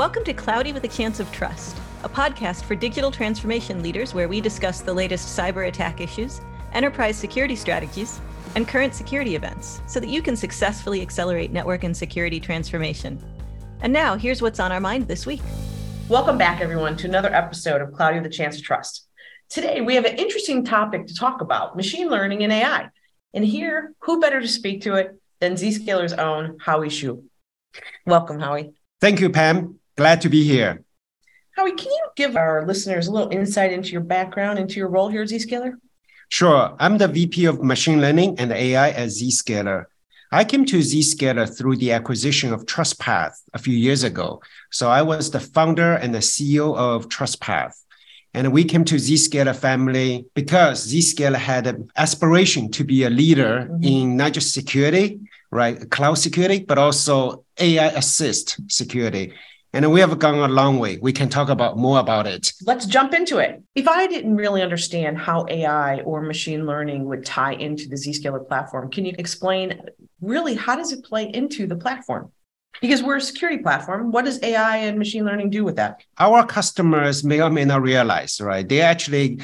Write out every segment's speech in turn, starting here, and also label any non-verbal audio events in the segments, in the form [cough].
Welcome to Cloudy with a Chance of Trust, a podcast for digital transformation leaders where we discuss the latest cyber attack issues, enterprise security strategies, and current security events so that you can successfully accelerate network and security transformation. And now, here's what's on our mind this week. Welcome back, everyone, to another episode of Cloudy with a Chance of Trust. Today, we have an interesting topic to talk about machine learning and AI. And here, who better to speak to it than Zscaler's own Howie Xu? Welcome, Howie. Thank you, Pam. Glad to be here. Howie, can you give our listeners a little insight into your background, into your role here at Zscaler? Sure. I'm the VP of Machine Learning and AI at Zscaler. I came to Zscaler through the acquisition of TrustPath a few years ago. So I was the founder and the CEO of TrustPath. And we came to Zscaler family because Zscaler had an aspiration to be a leader mm-hmm. in not just security, right, cloud security, but also AI assist security. And we have gone a long way. We can talk about more about it. Let's jump into it. If I didn't really understand how AI or machine learning would tie into the Zscaler platform, can you explain really how does it play into the platform? Because we're a security platform. What does AI and machine learning do with that? Our customers may or may not realize, right? They actually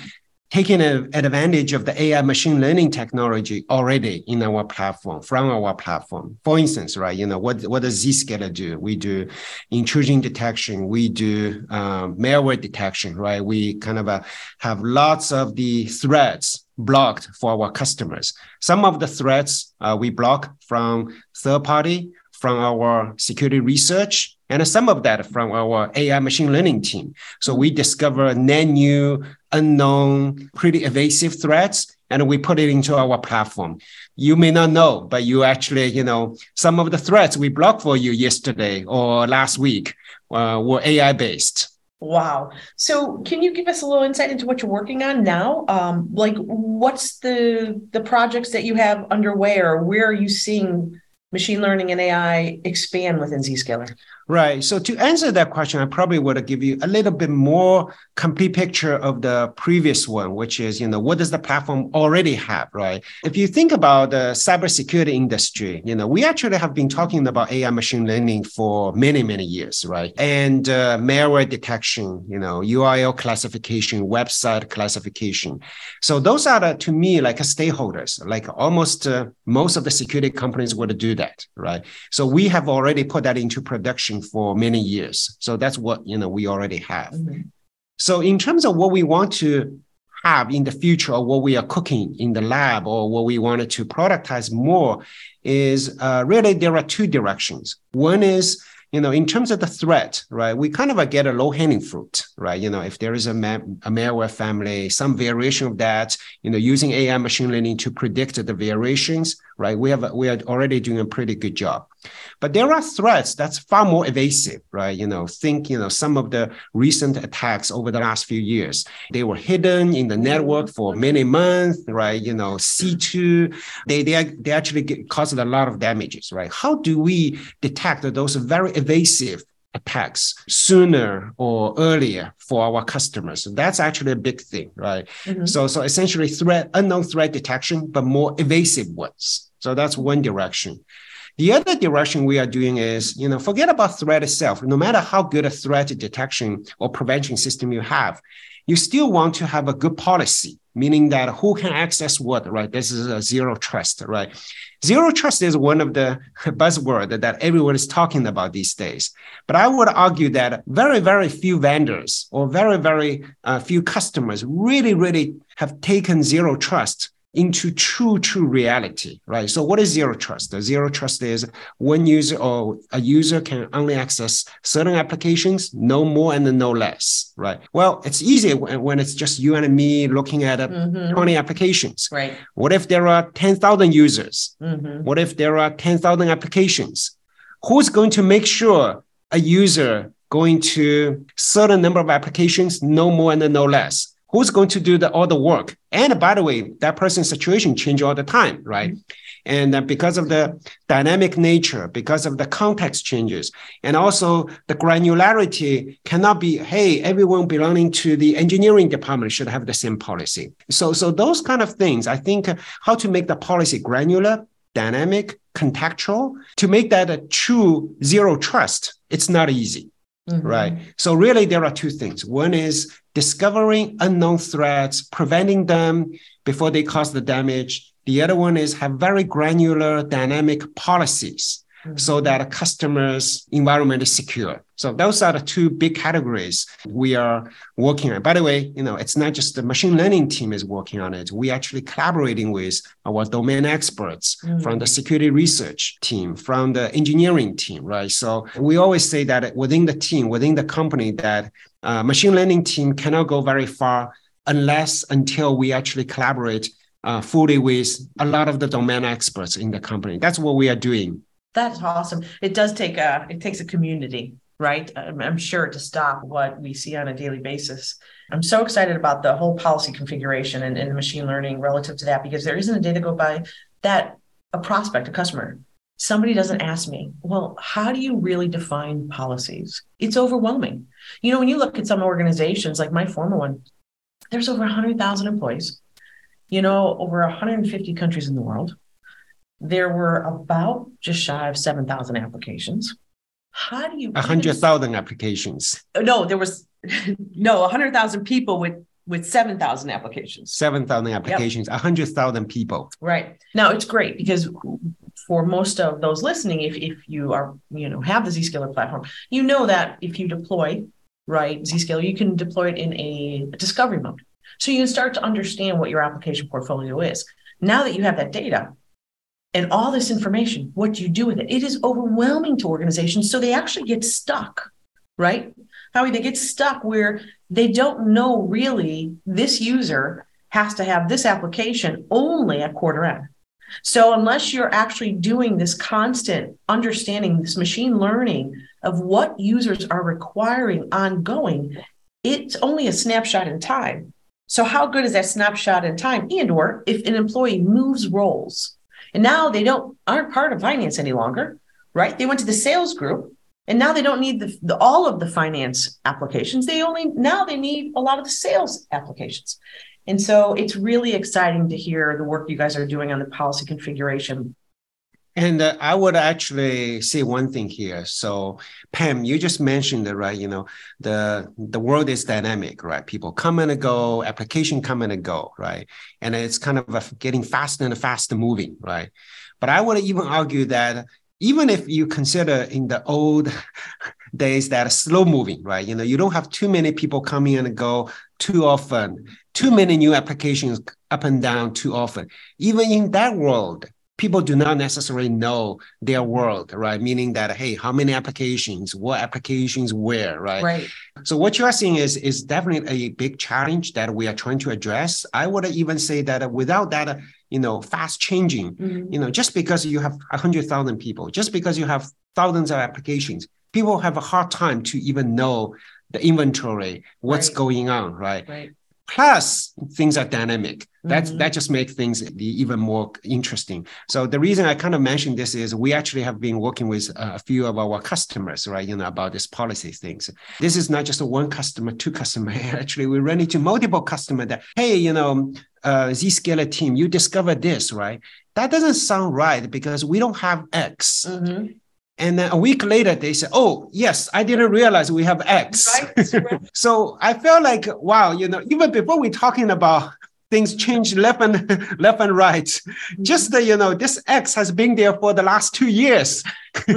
taking advantage of the AI machine learning technology already in our platform, from our platform. For instance, right, you know, what, what does Zscaler do? We do intrusion detection. We do um, malware detection, right? We kind of uh, have lots of the threats blocked for our customers. Some of the threats uh, we block from third party, from our security research, and some of that from our AI machine learning team. So we discover net new, unknown, pretty evasive threats, and we put it into our platform. You may not know, but you actually, you know, some of the threats we blocked for you yesterday or last week uh, were AI based. Wow. So can you give us a little insight into what you're working on now? Um, like what's the the projects that you have underway or where are you seeing machine learning and AI expand within Zscaler? Right. So to answer that question, I probably would give you a little bit more complete picture of the previous one, which is, you know, what does the platform already have, right? If you think about the cybersecurity industry, you know, we actually have been talking about AI machine learning for many, many years, right? And uh, malware detection, you know, URL classification, website classification. So those are the, to me, like stakeholders, like almost uh, most of the security companies would do that, right? So we have already put that into production for many years. So that's what you know we already have. Mm-hmm. So in terms of what we want to have in the future, or what we are cooking in the lab, or what we wanted to productize more, is uh, really there are two directions. One is you know, in terms of the threat, right, we kind of get a low hanging fruit, right? You know, if there is a, ma- a malware family, some variation of that, you know, using AI machine learning to predict the variations, right? We have we are already doing a pretty good job. But there are threats that's far more evasive, right? You know, think, you know, some of the recent attacks over the last few years, they were hidden in the network for many months, right? You know, C2, they, they, they actually get, caused a lot of damages, right? How do we detect those very evasive attacks sooner or earlier for our customers. That's actually a big thing, right? Mm-hmm. So, so essentially threat, unknown threat detection, but more evasive ones. So that's one direction. The other direction we are doing is, you know, forget about threat itself. No matter how good a threat detection or prevention system you have, you still want to have a good policy, meaning that who can access what, right? This is a zero trust, right? Zero trust is one of the [laughs] buzzwords that everyone is talking about these days. But I would argue that very, very few vendors or very, very uh, few customers really, really have taken zero trust into true, true reality, right? So what is zero trust? Zero trust is one user or a user can only access certain applications, no more and no less, right? Well, it's easy when it's just you and me looking at uh, mm-hmm. 20 applications. Right. What if there are 10,000 users? Mm-hmm. What if there are 10,000 applications? Who's going to make sure a user going to certain number of applications, no more and no less? Who's going to do the, all the work? And by the way, that person's situation change all the time, right? Mm-hmm. And because of the dynamic nature, because of the context changes, and also the granularity cannot be, hey, everyone belonging to the engineering department should have the same policy. So, so those kind of things, I think how to make the policy granular, dynamic, contextual, to make that a true zero trust, it's not easy. Mm-hmm. right? So really, there are two things. One is discovering unknown threats, preventing them before they cause the damage. The other one is have very granular dynamic policies so that a customer's environment is secure. So those are the two big categories we are working on. By the way, you know, it's not just the machine learning team is working on it. We actually collaborating with our domain experts mm-hmm. from the security research team, from the engineering team, right? So we always say that within the team, within the company, that uh, machine learning team cannot go very far unless until we actually collaborate uh, fully with a lot of the domain experts in the company. That's what we are doing that's awesome. It does take a it takes a community, right? I'm, I'm sure to stop what we see on a daily basis. I'm so excited about the whole policy configuration and, and machine learning relative to that because there isn't a day to go by that a prospect, a customer, somebody doesn't ask me, well, how do you really define policies? It's overwhelming. You know, when you look at some organizations like my former one, there's over 100,000 employees, you know, over 150 countries in the world there were about just shy of 7,000 applications. How do you 100,000 applications? Uh, no, there was [laughs] no 100,000 people with with 7,000 applications. 7,000 applications, yep. 100,000 people. Right. Now it's great because for most of those listening, if, if you are, you know, have the Zscaler platform, you know that if you deploy, right, Zscaler, you can deploy it in a discovery mode. So you can start to understand what your application portfolio is. Now that you have that data, and all this information, what do you do with it? It is overwhelming to organizations. So they actually get stuck, right? Howie, they get stuck where they don't know really this user has to have this application only at quarter end. So unless you're actually doing this constant understanding, this machine learning of what users are requiring ongoing, it's only a snapshot in time. So how good is that snapshot in time? And or if an employee moves roles, and now they don't aren't part of finance any longer, right? They went to the sales group and now they don't need the, the, all of the finance applications. They only now they need a lot of the sales applications. And so it's really exciting to hear the work you guys are doing on the policy configuration. And uh, I would actually say one thing here. So, Pam, you just mentioned that, right? You know, the the world is dynamic, right? People come and go, application come and go, right? And it's kind of a, getting faster and faster moving, right? But I would even argue that even if you consider in the old [laughs] days that slow moving, right? You know, you don't have too many people coming and go too often, too many new applications up and down too often. Even in that world, people do not necessarily know their world, right? Meaning that, hey, how many applications, what applications where, right? Right. So what you are seeing is is definitely a big challenge that we are trying to address. I would even say that without that, you know, fast changing, mm-hmm. you know, just because you have a hundred thousand people, just because you have thousands of applications, people have a hard time to even know the inventory, what's right. going on, right? Right. Plus, things are dynamic. That's mm-hmm. that just makes things even more interesting. So the reason I kind of mentioned this is we actually have been working with a few of our customers, right? You know about this policy things. This is not just a one customer, two customer. [laughs] Actually, we run into multiple customer that hey, you know, uh, Zscaler team, you discovered this, right? That doesn't sound right because we don't have X. Mm-hmm. And then a week later, they said, "Oh, yes, I didn't realize we have X." Right. [laughs] so I felt like, wow, you know, even before we're talking about things change left and [laughs] left and right, mm-hmm. just the, you know, this X has been there for the last two years. [laughs]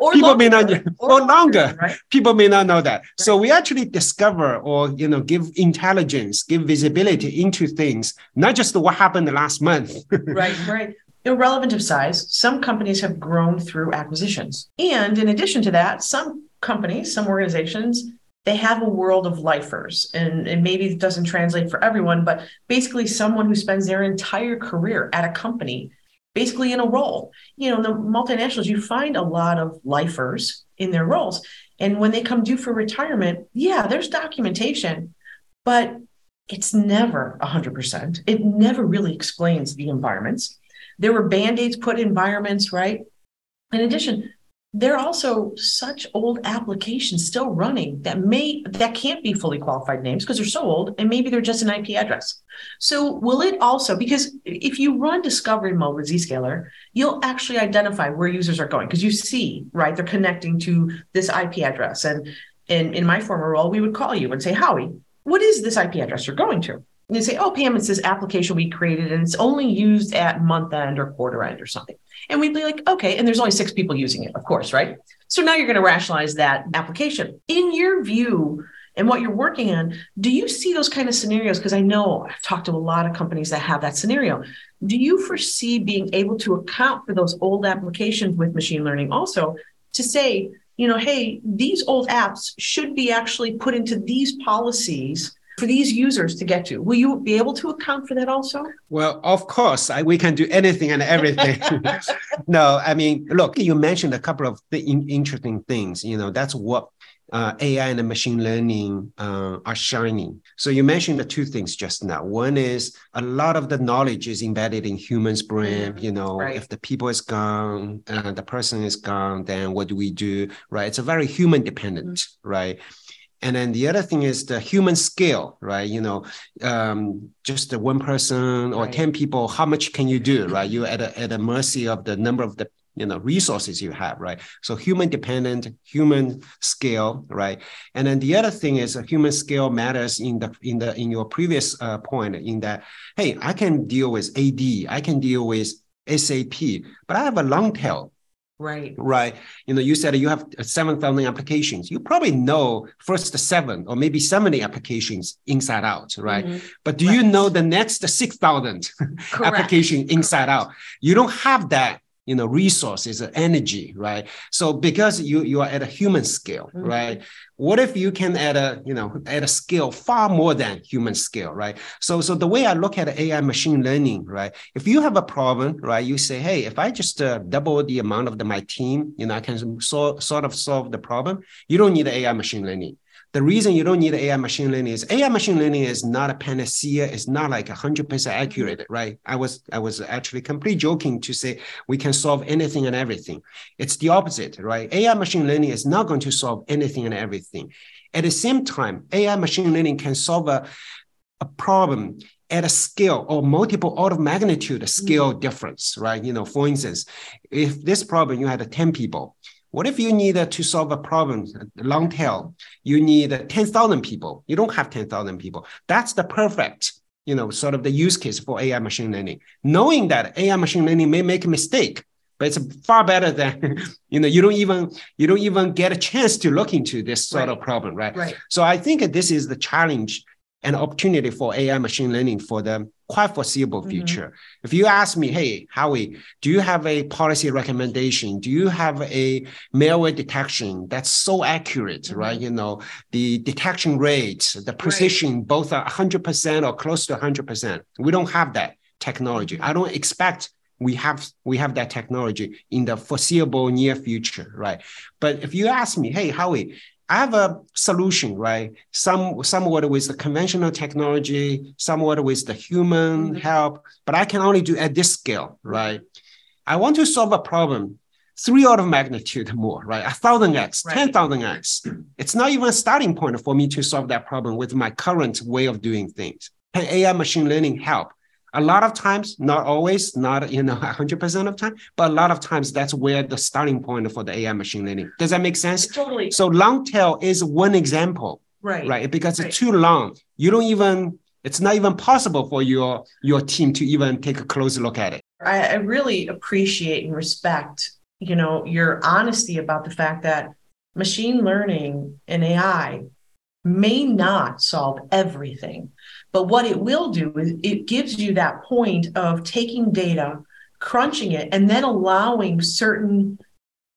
or people longer, may not, or, or longer. Right? People may not know that. Right. So we actually discover or you know give intelligence, give visibility into things, not just what happened the last month. right, right irrelevant of size, some companies have grown through acquisitions. And in addition to that, some companies, some organizations, they have a world of lifers. And, and maybe it doesn't translate for everyone, but basically someone who spends their entire career at a company, basically in a role. You know, the multinationals, you find a lot of lifers in their roles. And when they come due for retirement, yeah, there's documentation, but it's never 100%. It never really explains the environments there were band-aids put in environments, right? In addition, there are also such old applications still running that may that can't be fully qualified names because they're so old and maybe they're just an IP address. So will it also because if you run discovery mode with Zscaler, you'll actually identify where users are going because you see, right, they're connecting to this IP address and in, in my former role, we would call you and say, Howie, what is this IP address you're going to? You say, oh, Pam, it's this application we created and it's only used at month end or quarter end or something. And we'd be like, okay. And there's only six people using it, of course, right? So now you're going to rationalize that application. In your view, and what you're working on, do you see those kind of scenarios? Because I know I've talked to a lot of companies that have that scenario. Do you foresee being able to account for those old applications with machine learning also to say, you know, hey, these old apps should be actually put into these policies for these users to get to. Will you be able to account for that also? Well, of course, I, we can do anything and everything. [laughs] no, I mean, look, you mentioned a couple of th- interesting things. You know, that's what uh, AI and machine learning uh, are shining. So you mentioned the two things just now. One is a lot of the knowledge is embedded in humans' brain. You know, right. if the people is gone, uh, the person is gone, then what do we do? Right? It's a very human dependent, mm-hmm. right? And then the other thing is the human scale, right? You know, um, just the one person or right. 10 people, how much can you do, right? You're at a, at a mercy of the number of the you know resources you have right so human dependent human scale right and then the other thing is a human scale matters in the in the in your previous uh, point in that hey i can deal with ad i can deal with sap but i have a long tail Right. Right. You know, you said you have 7,000 applications. You probably know first seven or maybe 70 applications inside out, right? Mm-hmm. But do right. you know the next 6,000 [laughs] application inside Correct. out? You don't have that you know resources energy right? So because you you are at a human scale mm-hmm. right? What if you can at a you know at a scale far more than human scale right? So so the way i look at ai machine learning right? If you have a problem right you say hey if i just uh, double the amount of the, my team you know i can so, sort of solve the problem you don't need ai machine learning the reason you don't need AI machine learning is AI machine learning is not a panacea. It's not like 100% accurate, right? I was I was actually completely joking to say we can solve anything and everything. It's the opposite, right? AI machine learning is not going to solve anything and everything. At the same time, AI machine learning can solve a, a problem at a scale or multiple order of magnitude scale mm-hmm. difference, right? You know, for instance, if this problem you had 10 people, what if you need to solve a problem, long tail? You need 10,000 people. You don't have 10,000 people. That's the perfect, you know, sort of the use case for AI machine learning. Knowing that AI machine learning may make a mistake, but it's far better than, [laughs] you know, you don't even you don't even get a chance to look into this sort right. of problem, right? Right. So I think this is the challenge and opportunity for AI machine learning for the quite foreseeable mm-hmm. future. Mm-hmm. If you ask me, hey, Howie, do you have a policy recommendation? Do you have a malware detection that's so accurate, mm-hmm. right? You know, the detection rate, the precision, right. both are 100% or close to 100%. We don't have that technology. I don't expect we have we have that technology in the foreseeable near future, right? But if you ask me, hey, Howie, I have a solution, right? Some somewhat with the conventional technology, somewhat with the human mm-hmm. help, but I can only do at this scale, right? I want to solve a problem three order of magnitude [laughs] more, right? A thousand x, right. ten thousand x. It's not even a starting point for me to solve that problem with my current way of doing things. Can AI machine learning help? A lot of times not always not you know [laughs] 100% of time but a lot of times that's where the starting point for the ai machine learning. Does that make sense? Totally. So long tail is one example right. right? Because right. it's too long. You don't even it's not even possible for your your team to even take a close look at it. I, I really appreciate and respect you know your honesty about the fact that machine learning and ai may not solve everything but what it will do is it gives you that point of taking data, crunching it, and then allowing certain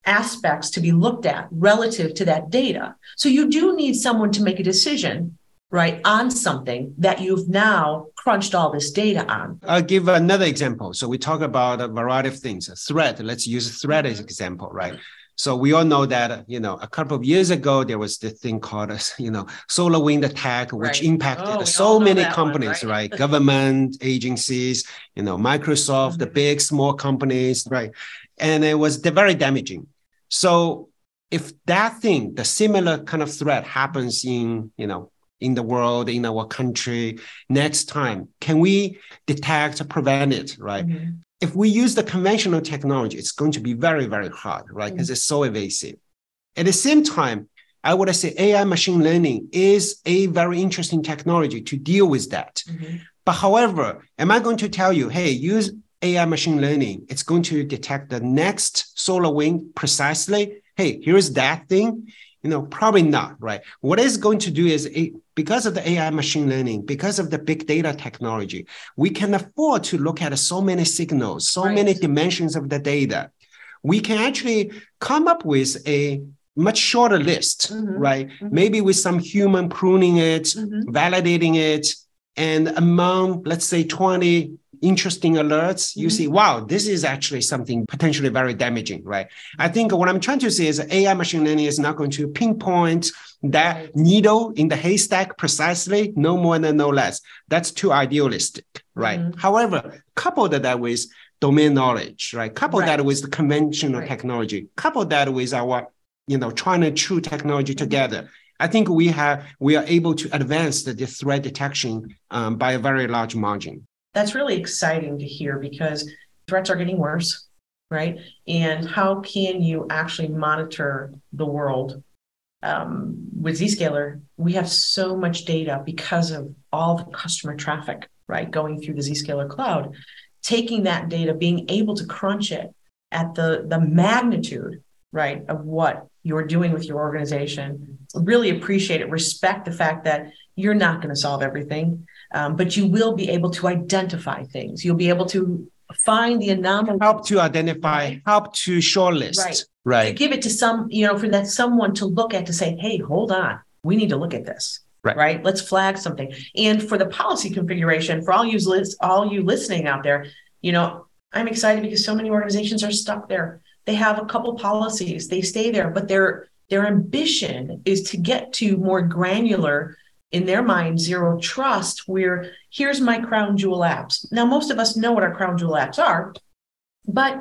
aspects to be looked at relative to that data. So you do need someone to make a decision, right, on something that you've now crunched all this data on. I'll give another example. So we talk about a variety of things. A threat, let's use a threat as an example, right? So we all know that, you know, a couple of years ago, there was this thing called, [laughs] you know, SolarWinds attack, which right. impacted oh, so many companies, one, right? right? [laughs] Government agencies, you know, Microsoft, mm-hmm. the big, small companies, right? And it was very damaging. So if that thing, the similar kind of threat happens in, you know, in the world, in our country, next time, can we detect, prevent it, right? Mm-hmm if we use the conventional technology, it's going to be very, very hard, right? Because mm-hmm. it's so evasive. At the same time, I would say AI machine learning is a very interesting technology to deal with that. Mm-hmm. But however, am I going to tell you, hey, use AI machine learning, it's going to detect the next SolarWinds precisely. Hey, here's that thing. You know, probably not, right? What it's going to do is it, because of the AI machine learning, because of the big data technology, we can afford to look at so many signals, so right. many dimensions of the data. We can actually come up with a much shorter list, mm-hmm. right? Mm-hmm. Maybe with some human pruning it, mm-hmm. validating it, and among, let's say, 20 interesting alerts, you mm-hmm. see, wow, this is actually something potentially very damaging, right? I think what I'm trying to say is AI machine learning is not going to pinpoint that needle in the haystack precisely, no more than no less. That's too idealistic, right? Mm-hmm. However, coupled that with domain knowledge, right? Couple right. that with the conventional right. technology, couple that with our, you know, trying to chew technology mm-hmm. together. I think we have we are able to advance the, the threat detection um, by a very large margin that's really exciting to hear because threats are getting worse, right? And how can you actually monitor the world? Um, with Zscaler, we have so much data because of all the customer traffic, right, going through the Zscaler cloud. Taking that data, being able to crunch it at the the magnitude, right, of what you're doing with your organization. Really appreciate it. Respect the fact that you're not going to solve everything um, but you will be able to identify things. You'll be able to find the anomaly. Help to identify, help to shortlist. Right. Right. To give it to some, you know, for that someone to look at to say, hey, hold on, we need to look at this. Right. right. Let's flag something. And for the policy configuration, for all you all you listening out there, you know, I'm excited because so many organizations are stuck there. They have a couple policies, they stay there, but their their ambition is to get to more granular in their mind zero trust where here's my crown jewel apps. Now most of us know what our crown jewel apps are but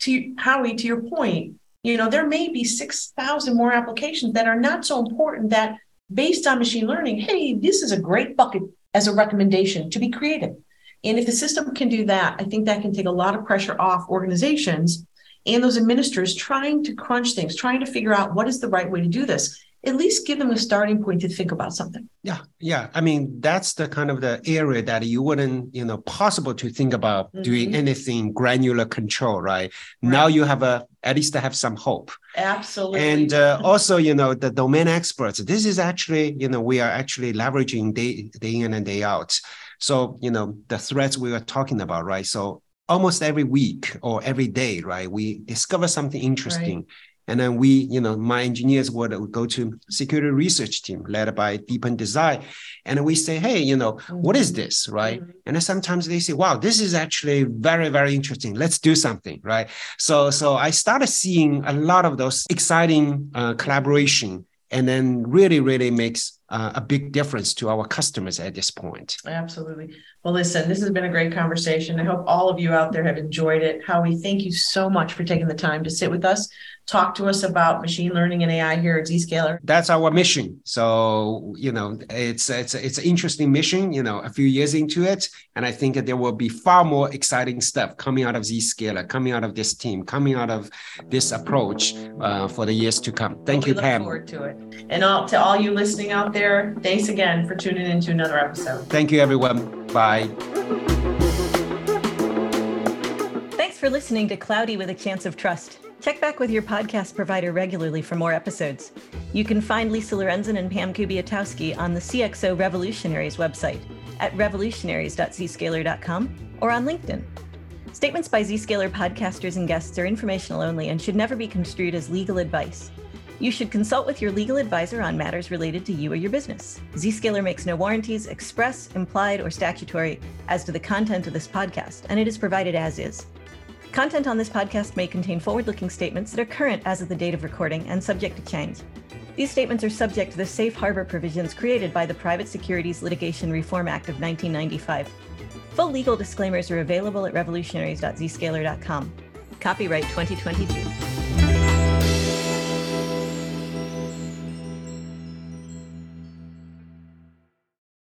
to howie to your point you know there may be 6000 more applications that are not so important that based on machine learning hey this is a great bucket as a recommendation to be created. And if the system can do that i think that can take a lot of pressure off organizations and those administrators trying to crunch things trying to figure out what is the right way to do this at least give them a starting point to think about something. Yeah, yeah. I mean, that's the kind of the area that you wouldn't, you know, possible to think about mm-hmm. doing anything granular control, right? right? Now you have a at least I have some hope. Absolutely. And uh, also, you know, the domain experts. This is actually, you know, we are actually leveraging day day in and day out. So, you know, the threats we were talking about, right? So almost every week or every day, right? We discover something interesting. Right and then we, you know, my engineers would, would go to security research team led by Deepen Desai. And we say, hey, you know, what is this? Right. Mm-hmm. And then sometimes they say, wow, this is actually very, very interesting. Let's do something. Right. So, so I started seeing a lot of those exciting uh, collaboration and then really, really makes uh, a big difference to our customers at this point. Absolutely. Well, listen, this has been a great conversation. I hope all of you out there have enjoyed it. Howie, thank you so much for taking the time to sit with us talk to us about machine learning and AI here at Zscaler? That's our mission. So, you know, it's it's it's an interesting mission, you know, a few years into it. And I think that there will be far more exciting stuff coming out of Zscaler, coming out of this team, coming out of this approach uh, for the years to come. Thank well, you, look Pam. forward to it. And all, to all you listening out there, thanks again for tuning in to another episode. Thank you, everyone. Bye. For listening to Cloudy with a Chance of Trust. Check back with your podcast provider regularly for more episodes. You can find Lisa Lorenzin and Pam Kubiatowski on the CXO Revolutionaries website at revolutionaries.zscaler.com or on LinkedIn. Statements by Zscaler podcasters and guests are informational only and should never be construed as legal advice. You should consult with your legal advisor on matters related to you or your business. Zscaler makes no warranties, express, implied, or statutory, as to the content of this podcast, and it is provided as is. Content on this podcast may contain forward looking statements that are current as of the date of recording and subject to change. These statements are subject to the safe harbor provisions created by the Private Securities Litigation Reform Act of 1995. Full legal disclaimers are available at revolutionaries.zscaler.com. Copyright 2022.